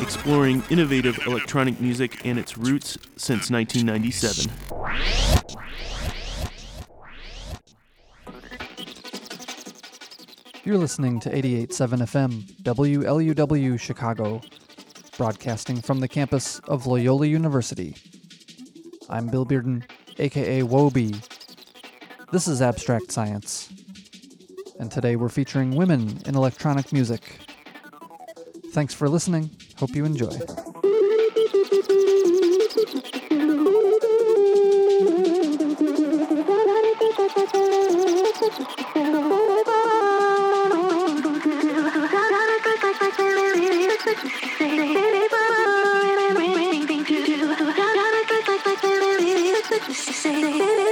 Exploring innovative electronic music and its roots since 1997. You're listening to 88.7 FM, WLUW Chicago, broadcasting from the campus of Loyola University. I'm Bill Bearden, aka Whoa-B. This is Abstract Science. And today we're featuring women in electronic music. Thanks for listening. Hope you enjoy. Say, say, say, say,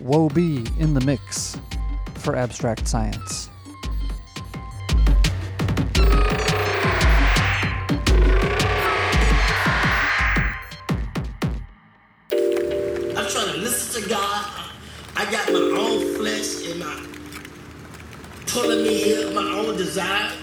Whoa-B in the mix for abstract science. I'm trying to listen to God. I got my own flesh and my pulling me here, my own desire.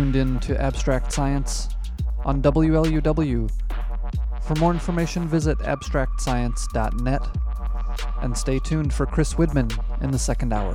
Tuned in to Abstract Science on WLUW. For more information, visit abstractscience.net and stay tuned for Chris Widman in the second hour.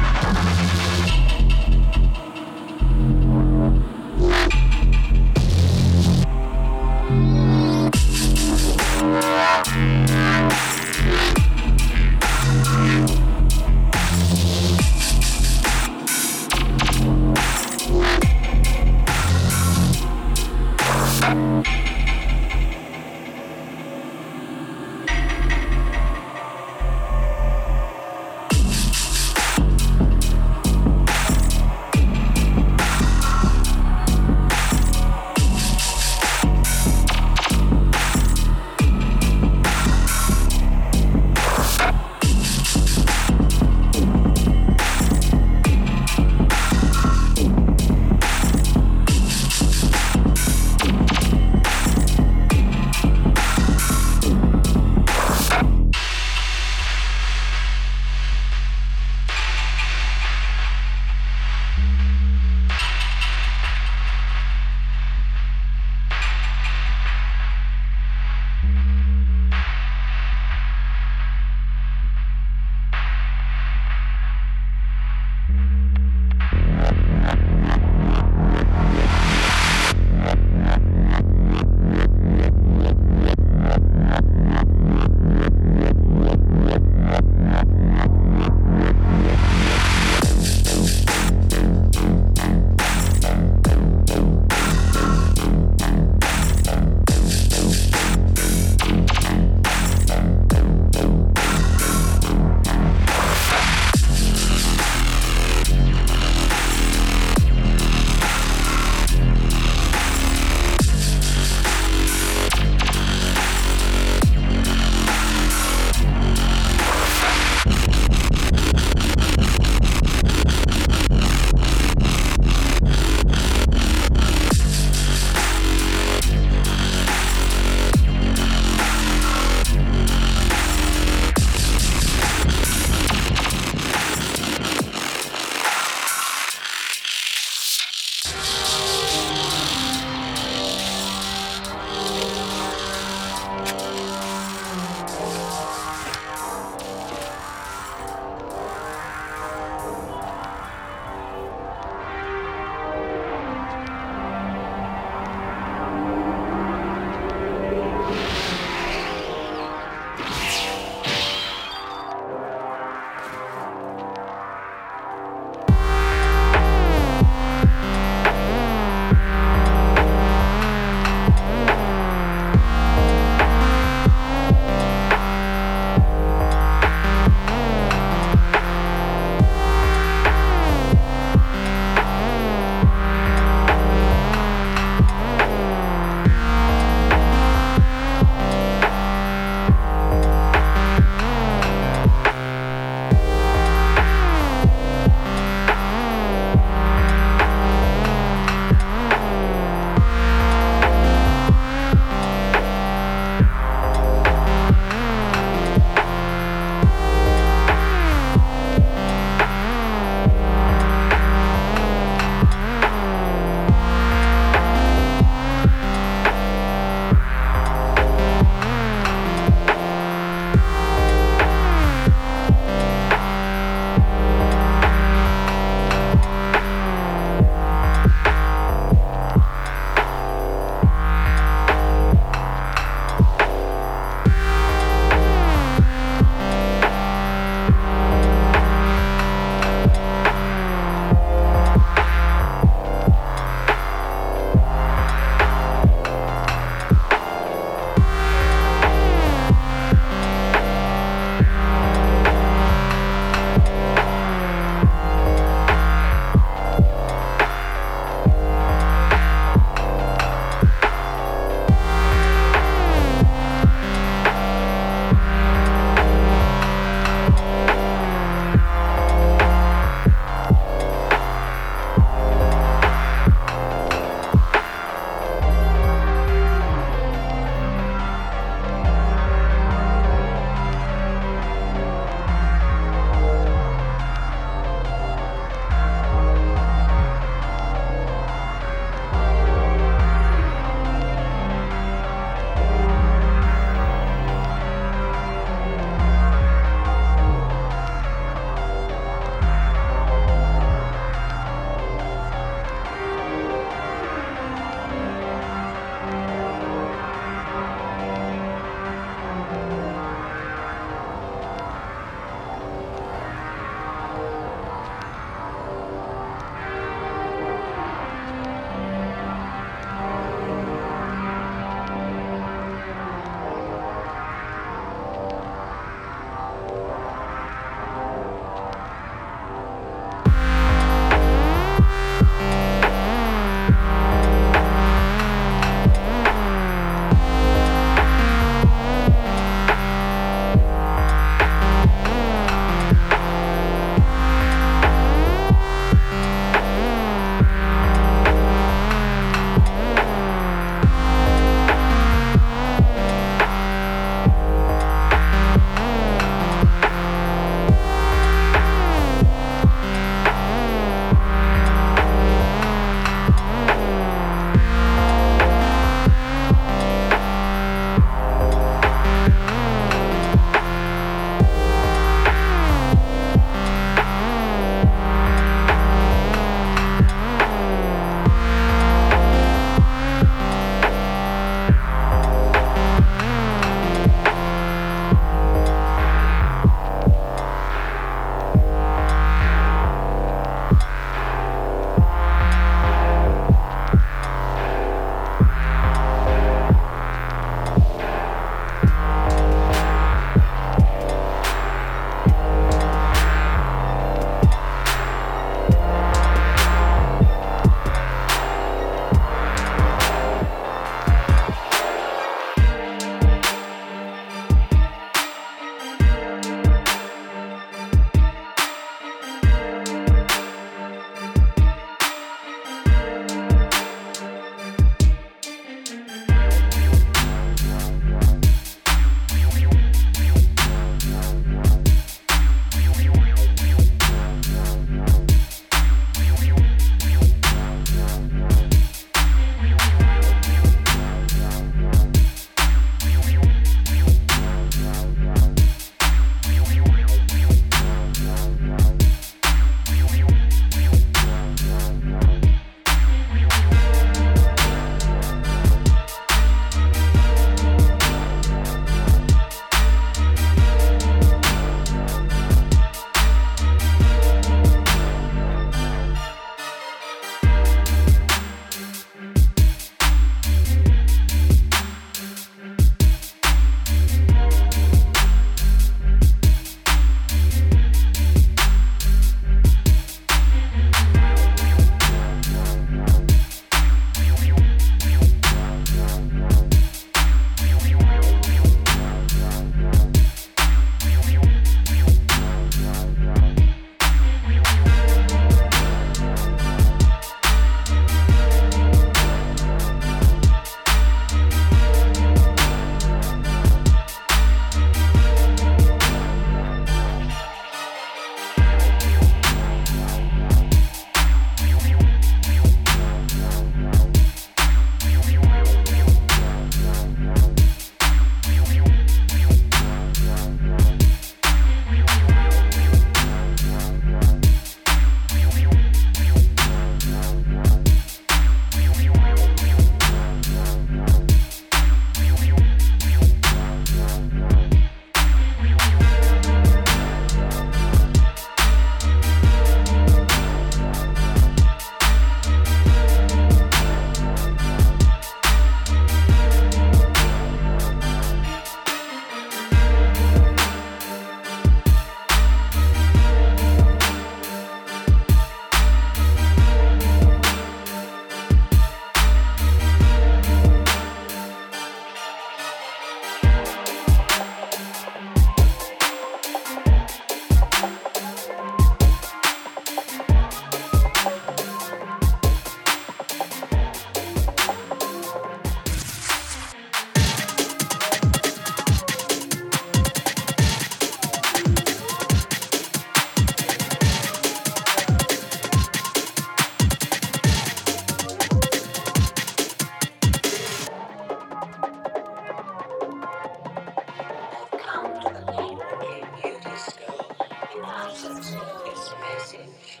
this message.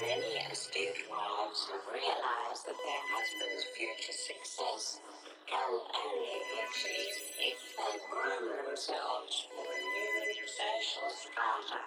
Many astute wives have realized that their husband's future success can only be achieved if they groom themselves for a new social strata.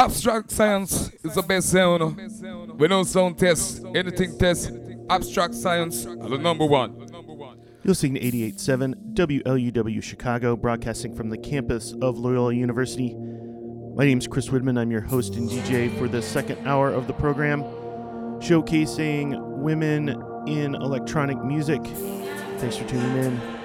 Abstract science is the best sound. We know sound test, anything test. Abstract science the number one. You're listening to 88.7 WLUW Chicago, broadcasting from the campus of Loyola University. My name is Chris Widman. I'm your host and DJ for the second hour of the program, showcasing women in electronic music. Thanks for tuning in.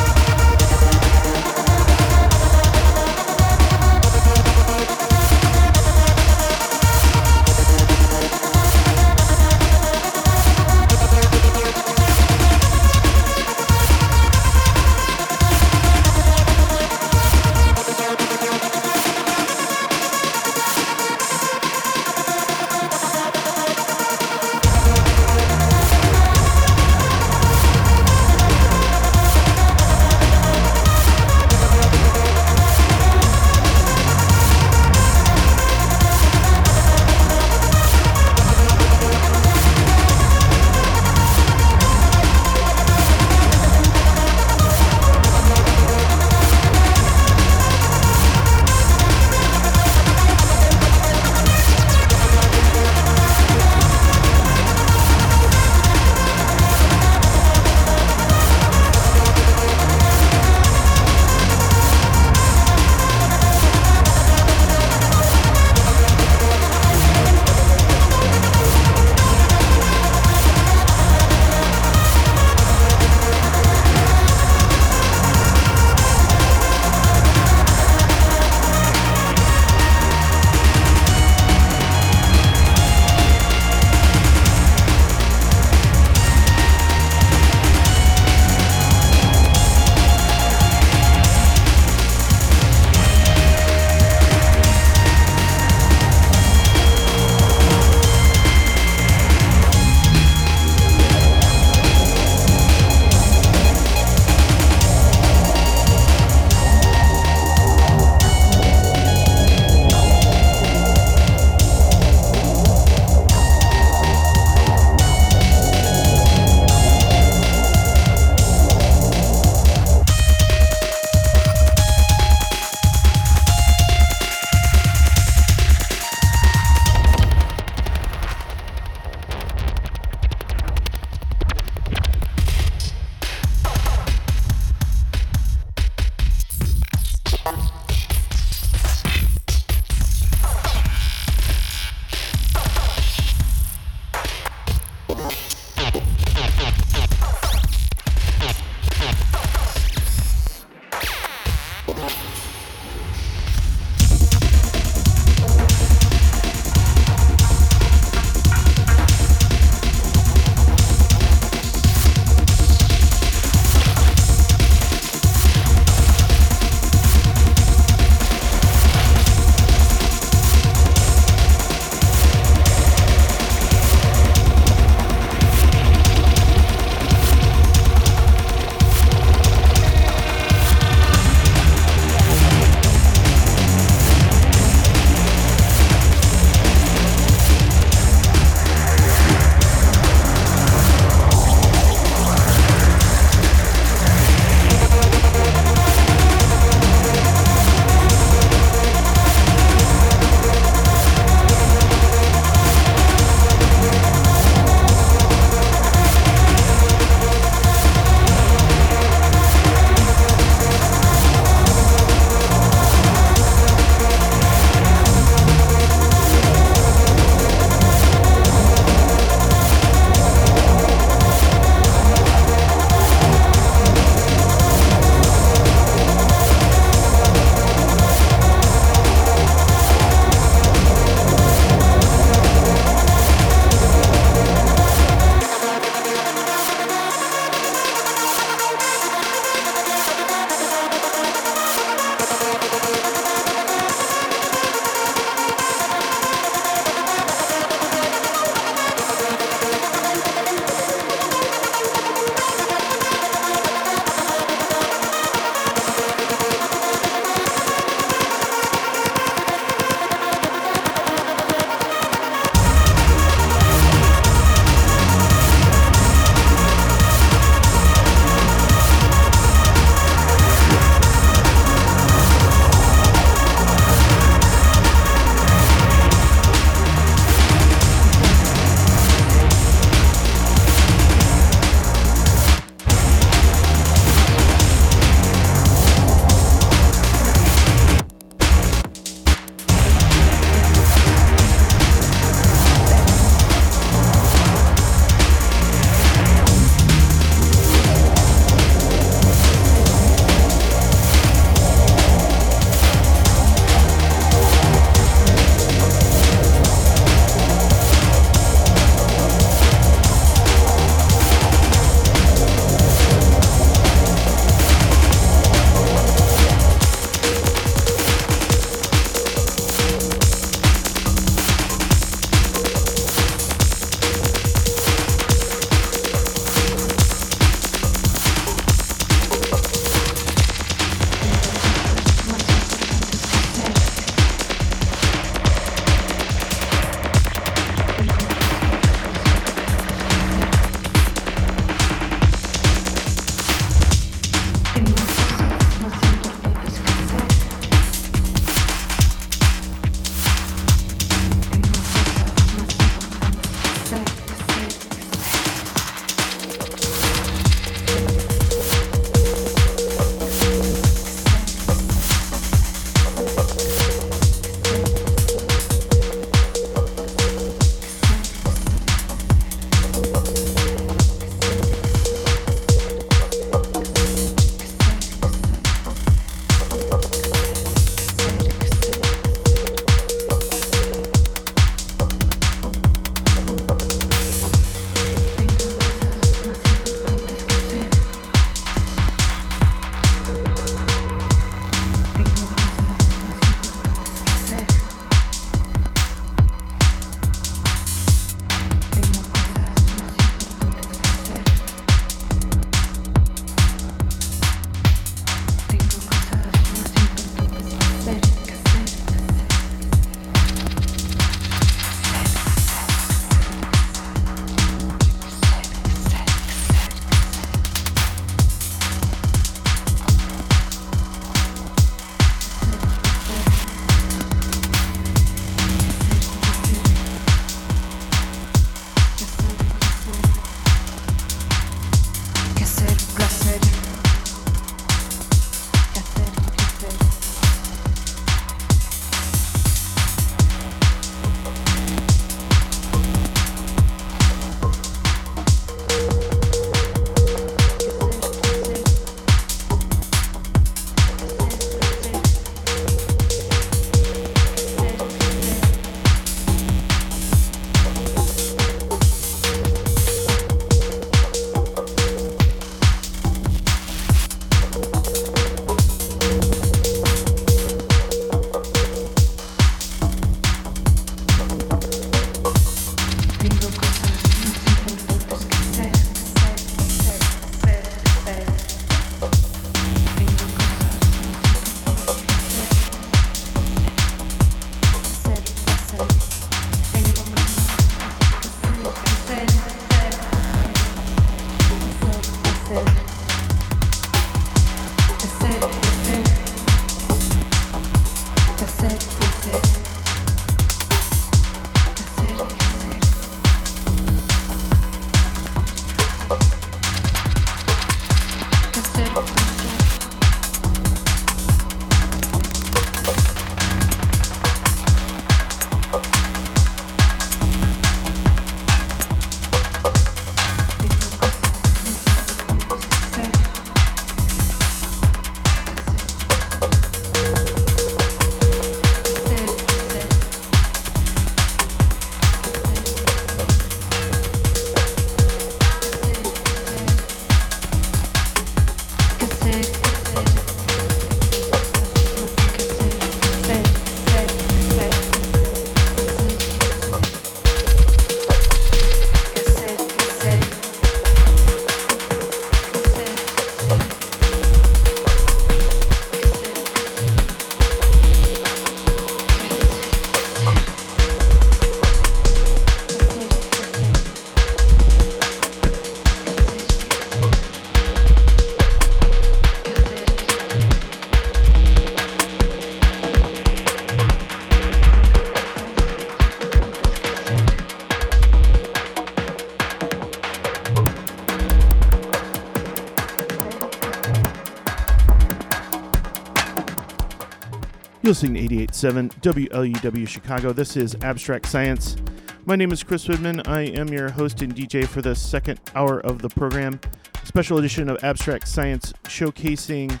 Listening to 88.7 WLUW Chicago. This is Abstract Science. My name is Chris Widman. I am your host and DJ for the second hour of the program. Special edition of Abstract Science showcasing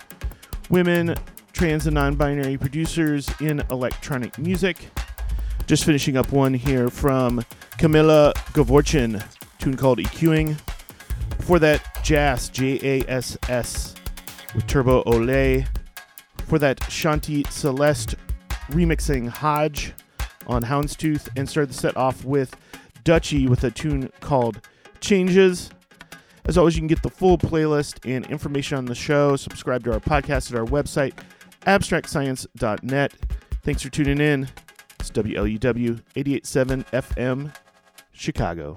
women, trans, and non binary producers in electronic music. Just finishing up one here from Camilla Gavorchin, tune called EQing. Before that, Jazz, J A S S, with Turbo Ole for that Shanti Celeste remixing Hodge on Houndstooth and started the set off with Dutchie with a tune called Changes. As always, you can get the full playlist and information on the show. Subscribe to our podcast at our website, abstractscience.net. Thanks for tuning in. It's WLUW 887 FM, Chicago.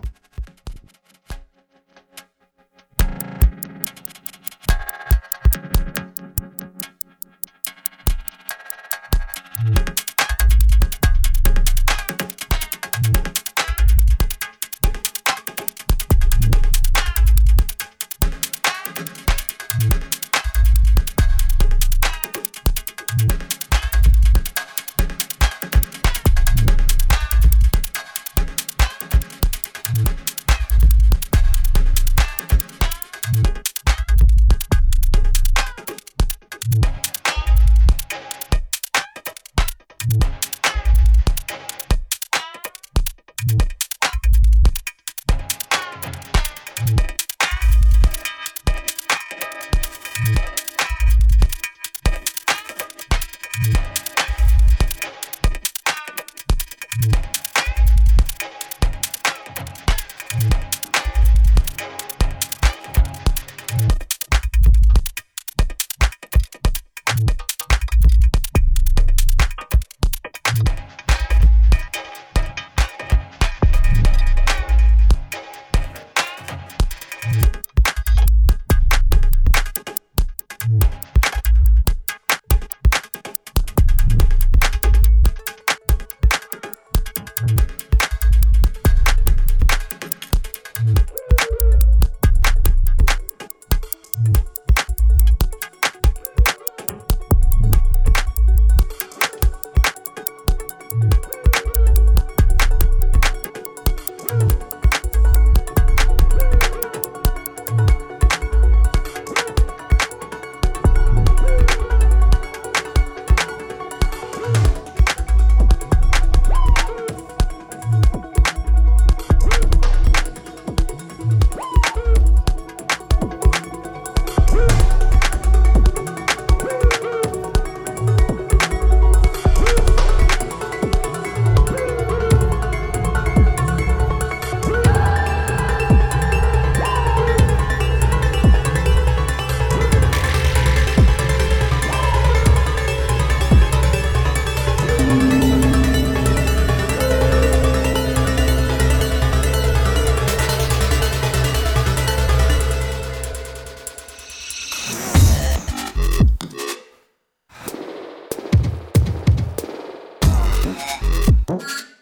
Boop.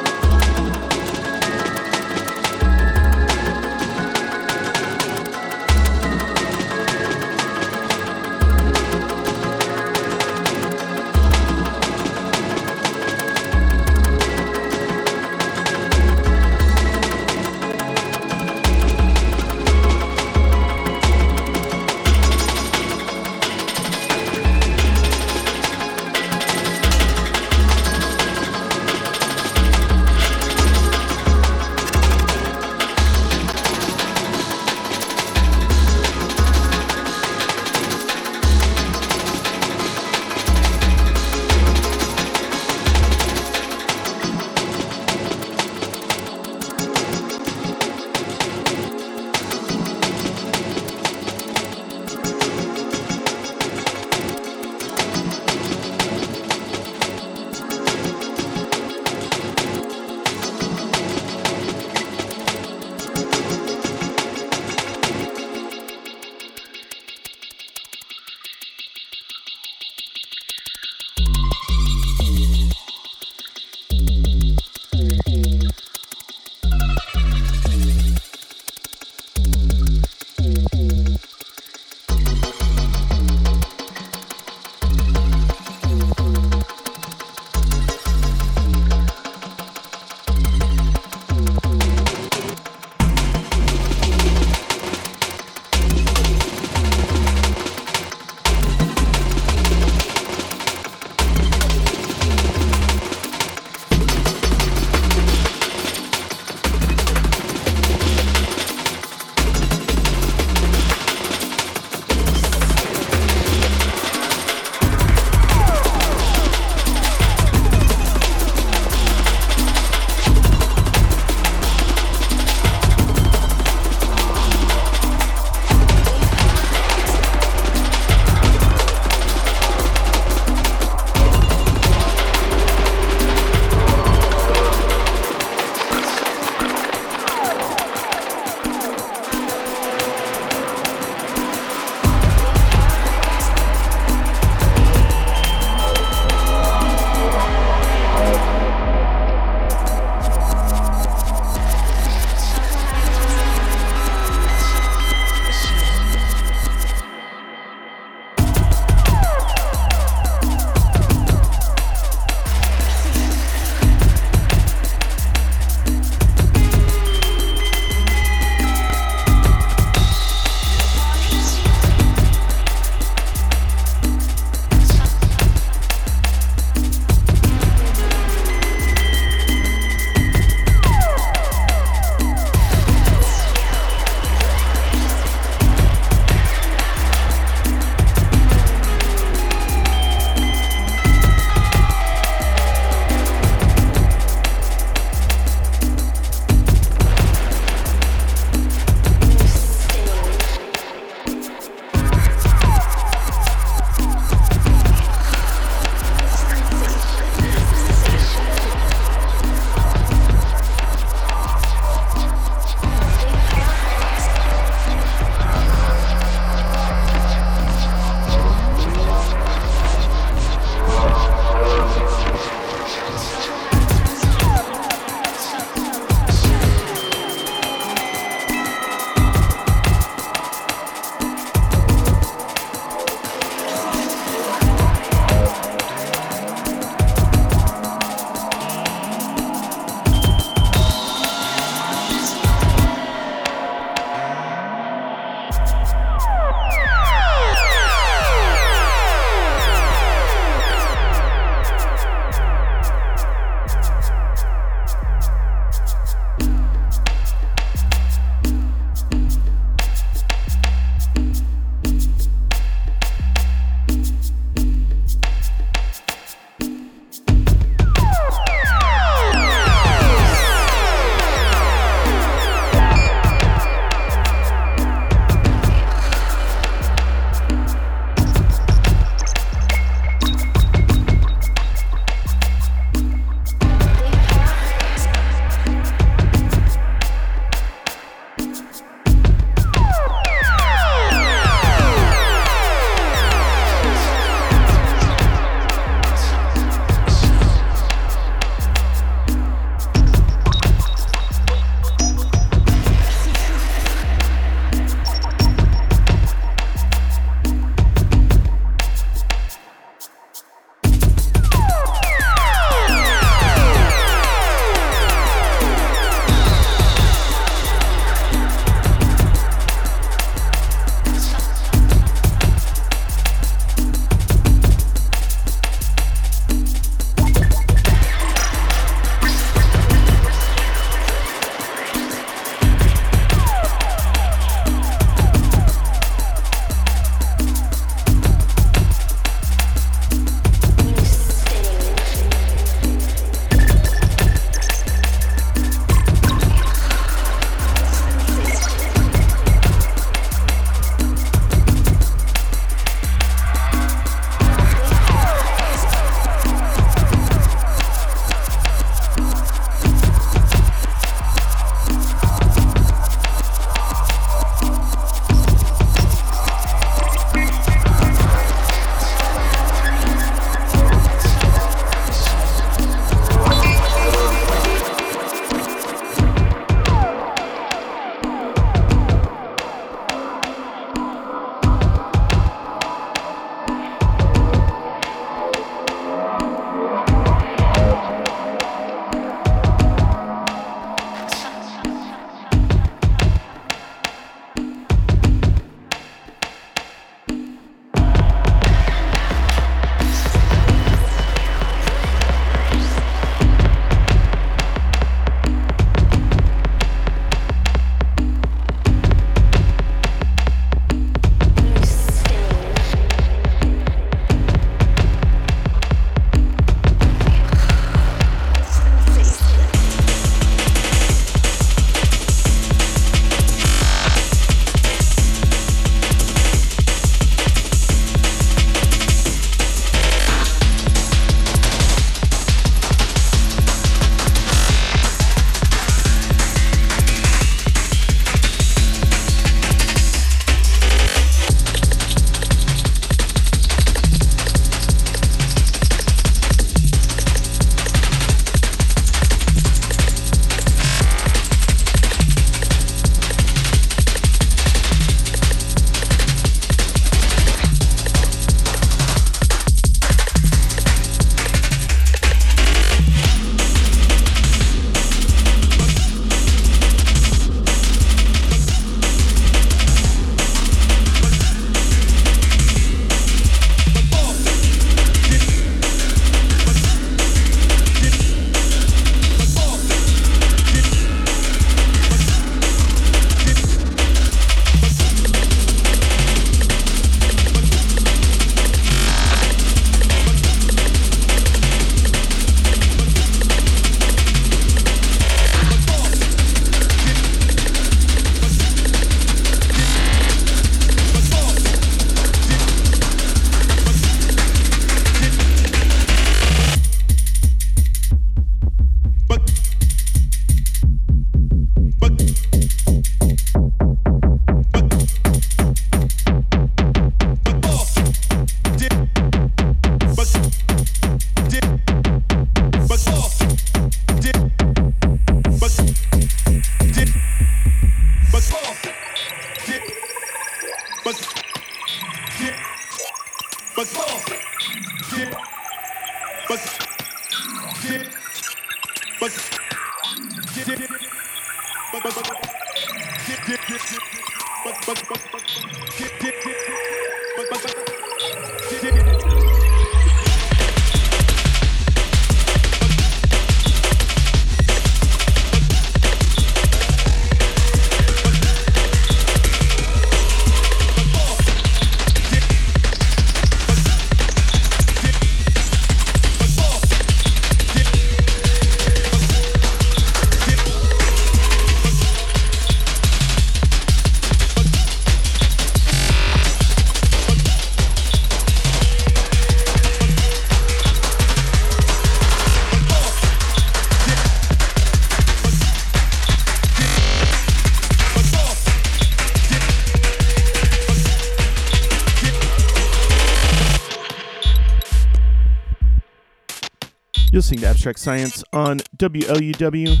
Abstract Science on WLUW.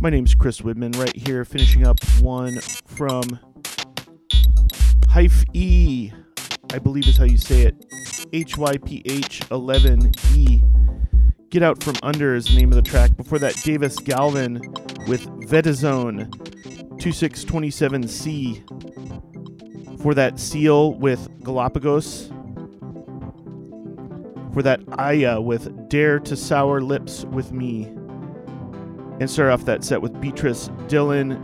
My name's Chris Widman, right here, finishing up one from Hyph E, I believe is how you say it. HYPH 11E. Get Out From Under is the name of the track. Before that, Davis Galvin with Vetazone 2627C. For that, Seal with Galapagos. For that, Aya with Dare to Sour Lips with Me. And start off that set with Beatrice Dillon.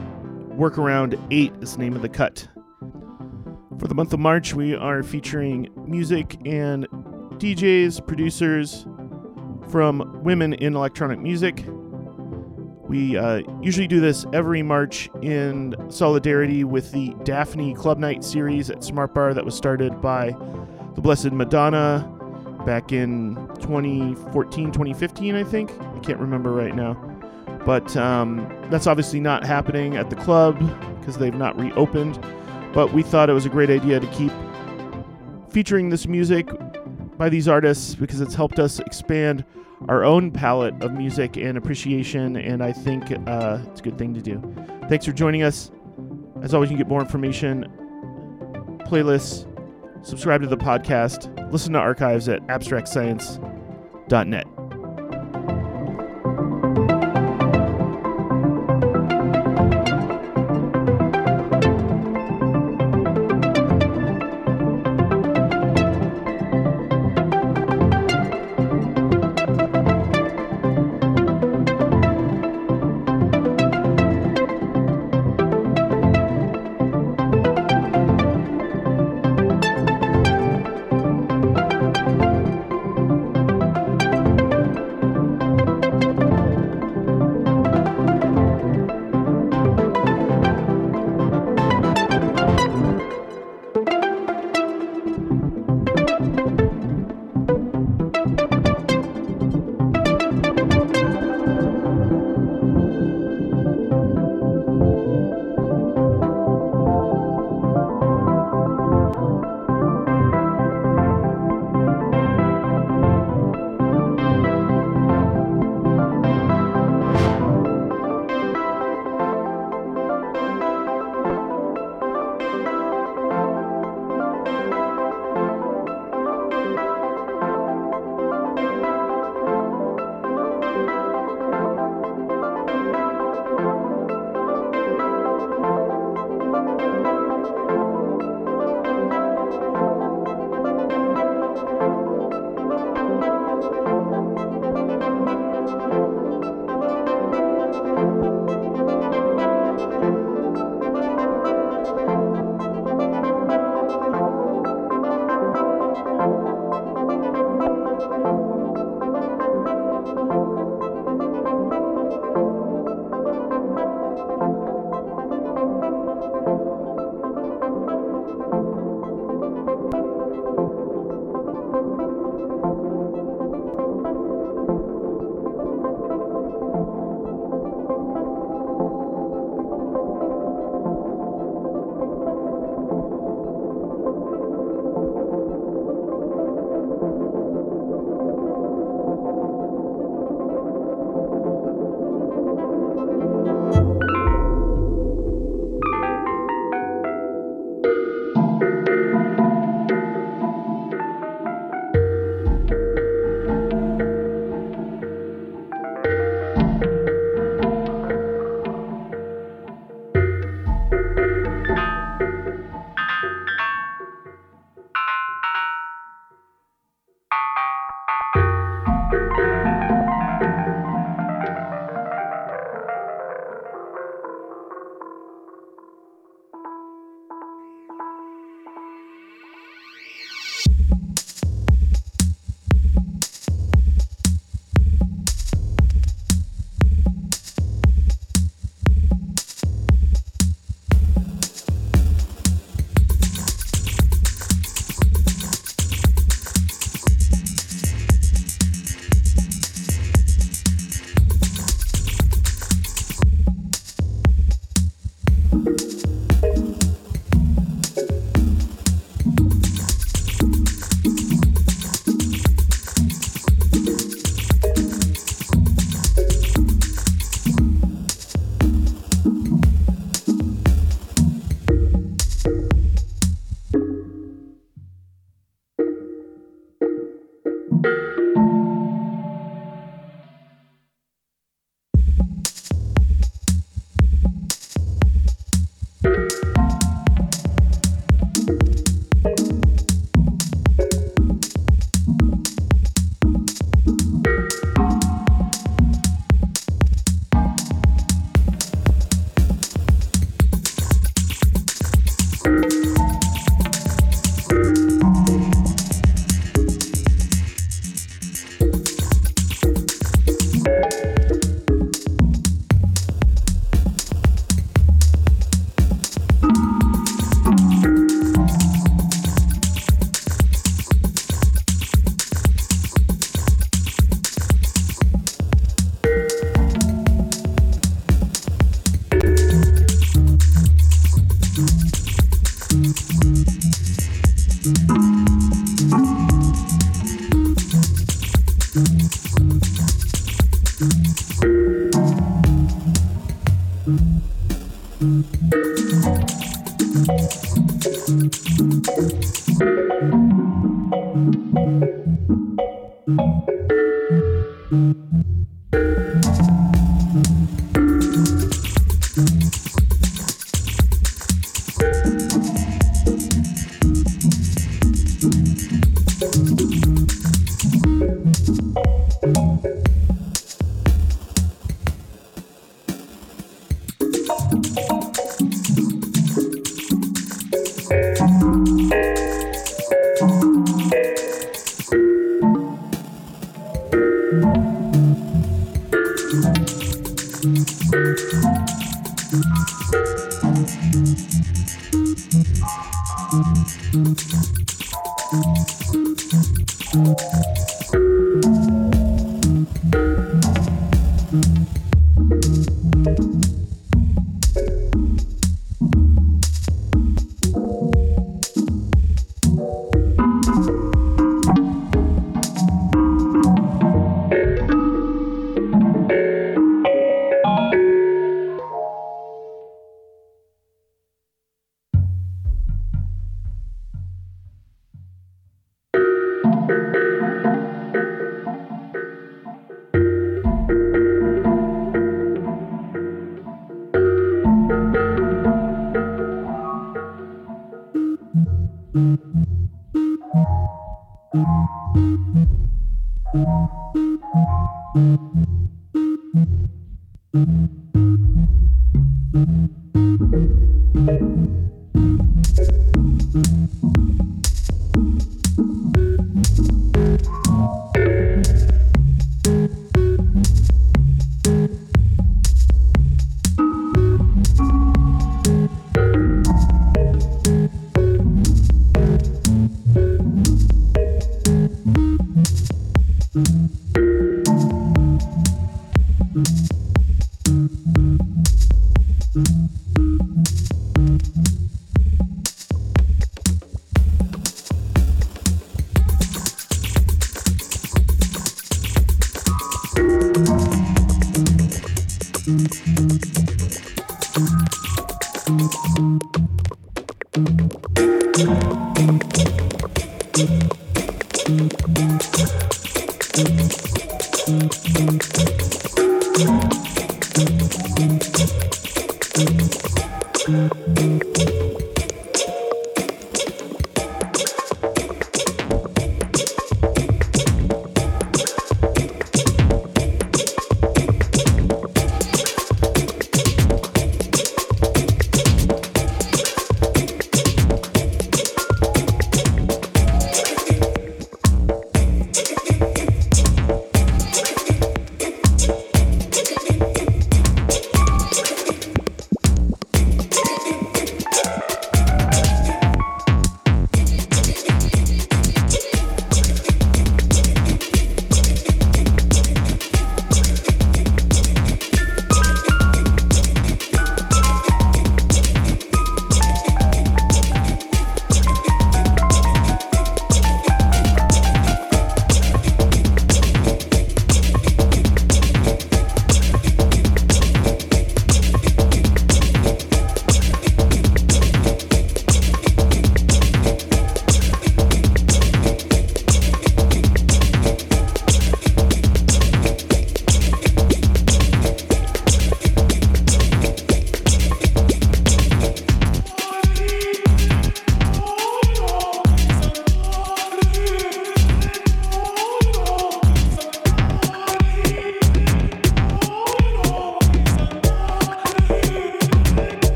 Workaround 8 is the name of the cut. For the month of March, we are featuring music and DJs, producers from women in electronic music. We uh, usually do this every March in solidarity with the Daphne Club Night series at Smartbar that was started by the Blessed Madonna back in 2014, 2015, I think. I can't remember right now. But um, that's obviously not happening at the club because they've not reopened. But we thought it was a great idea to keep featuring this music by these artists because it's helped us expand our own palette of music and appreciation, and I think uh, it's a good thing to do. Thanks for joining us. As always, you can get more information, playlists, subscribe to the podcast, listen to archives at abstractscience.net.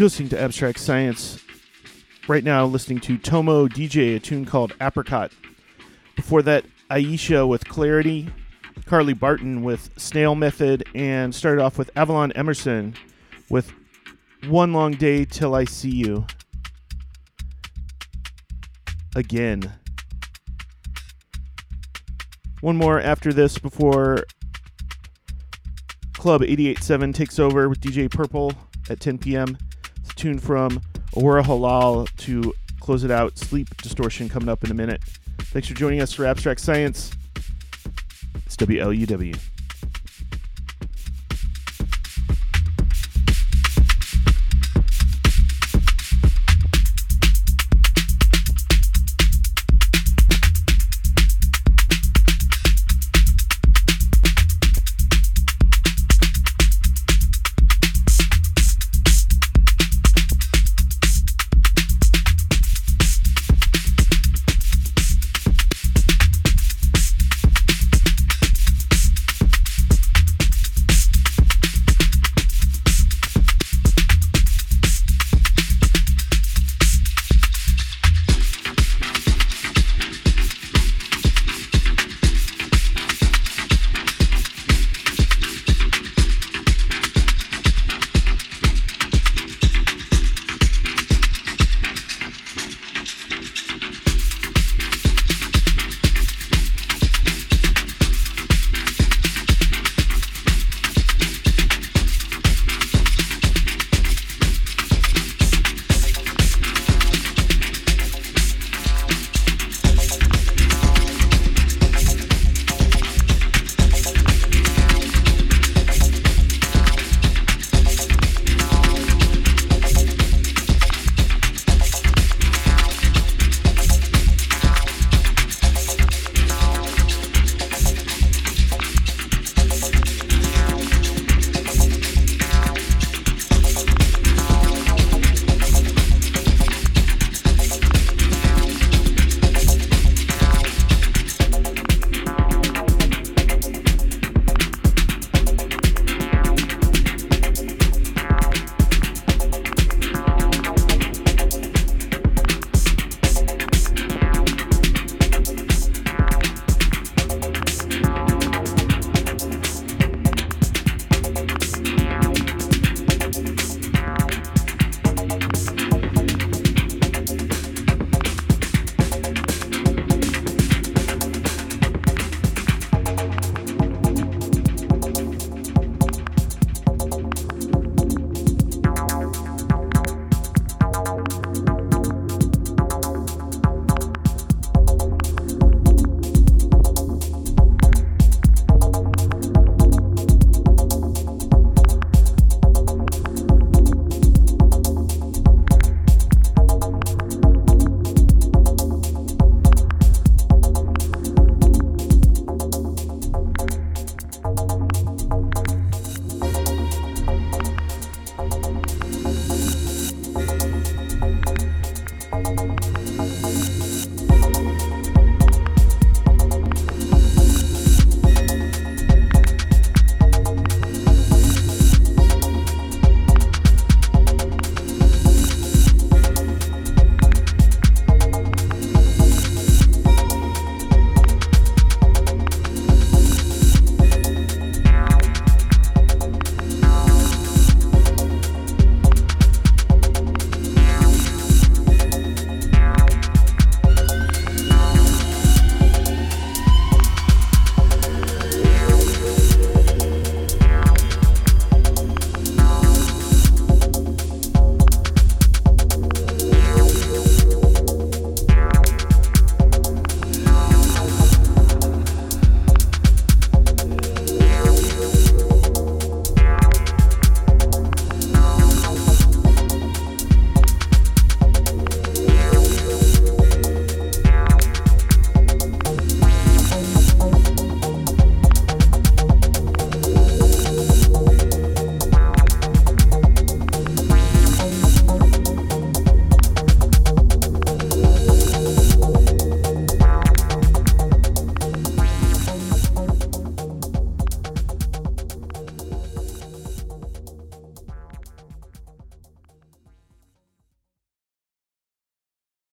You're listening to Abstract Science. Right now, listening to Tomu DJ, a tune called Apricot. Before that, Aisha with Clarity, Carly Barton with Snail Method, and started off with Avalon Emerson with One Long Day Till I See You. Again. One more after this before Club 88.7 takes over with DJ Purple at 10 p.m. Tune from Aurora Halal to close it out. Sleep Distortion coming up in a minute. Thanks for joining us for Abstract Science. It's WLUW.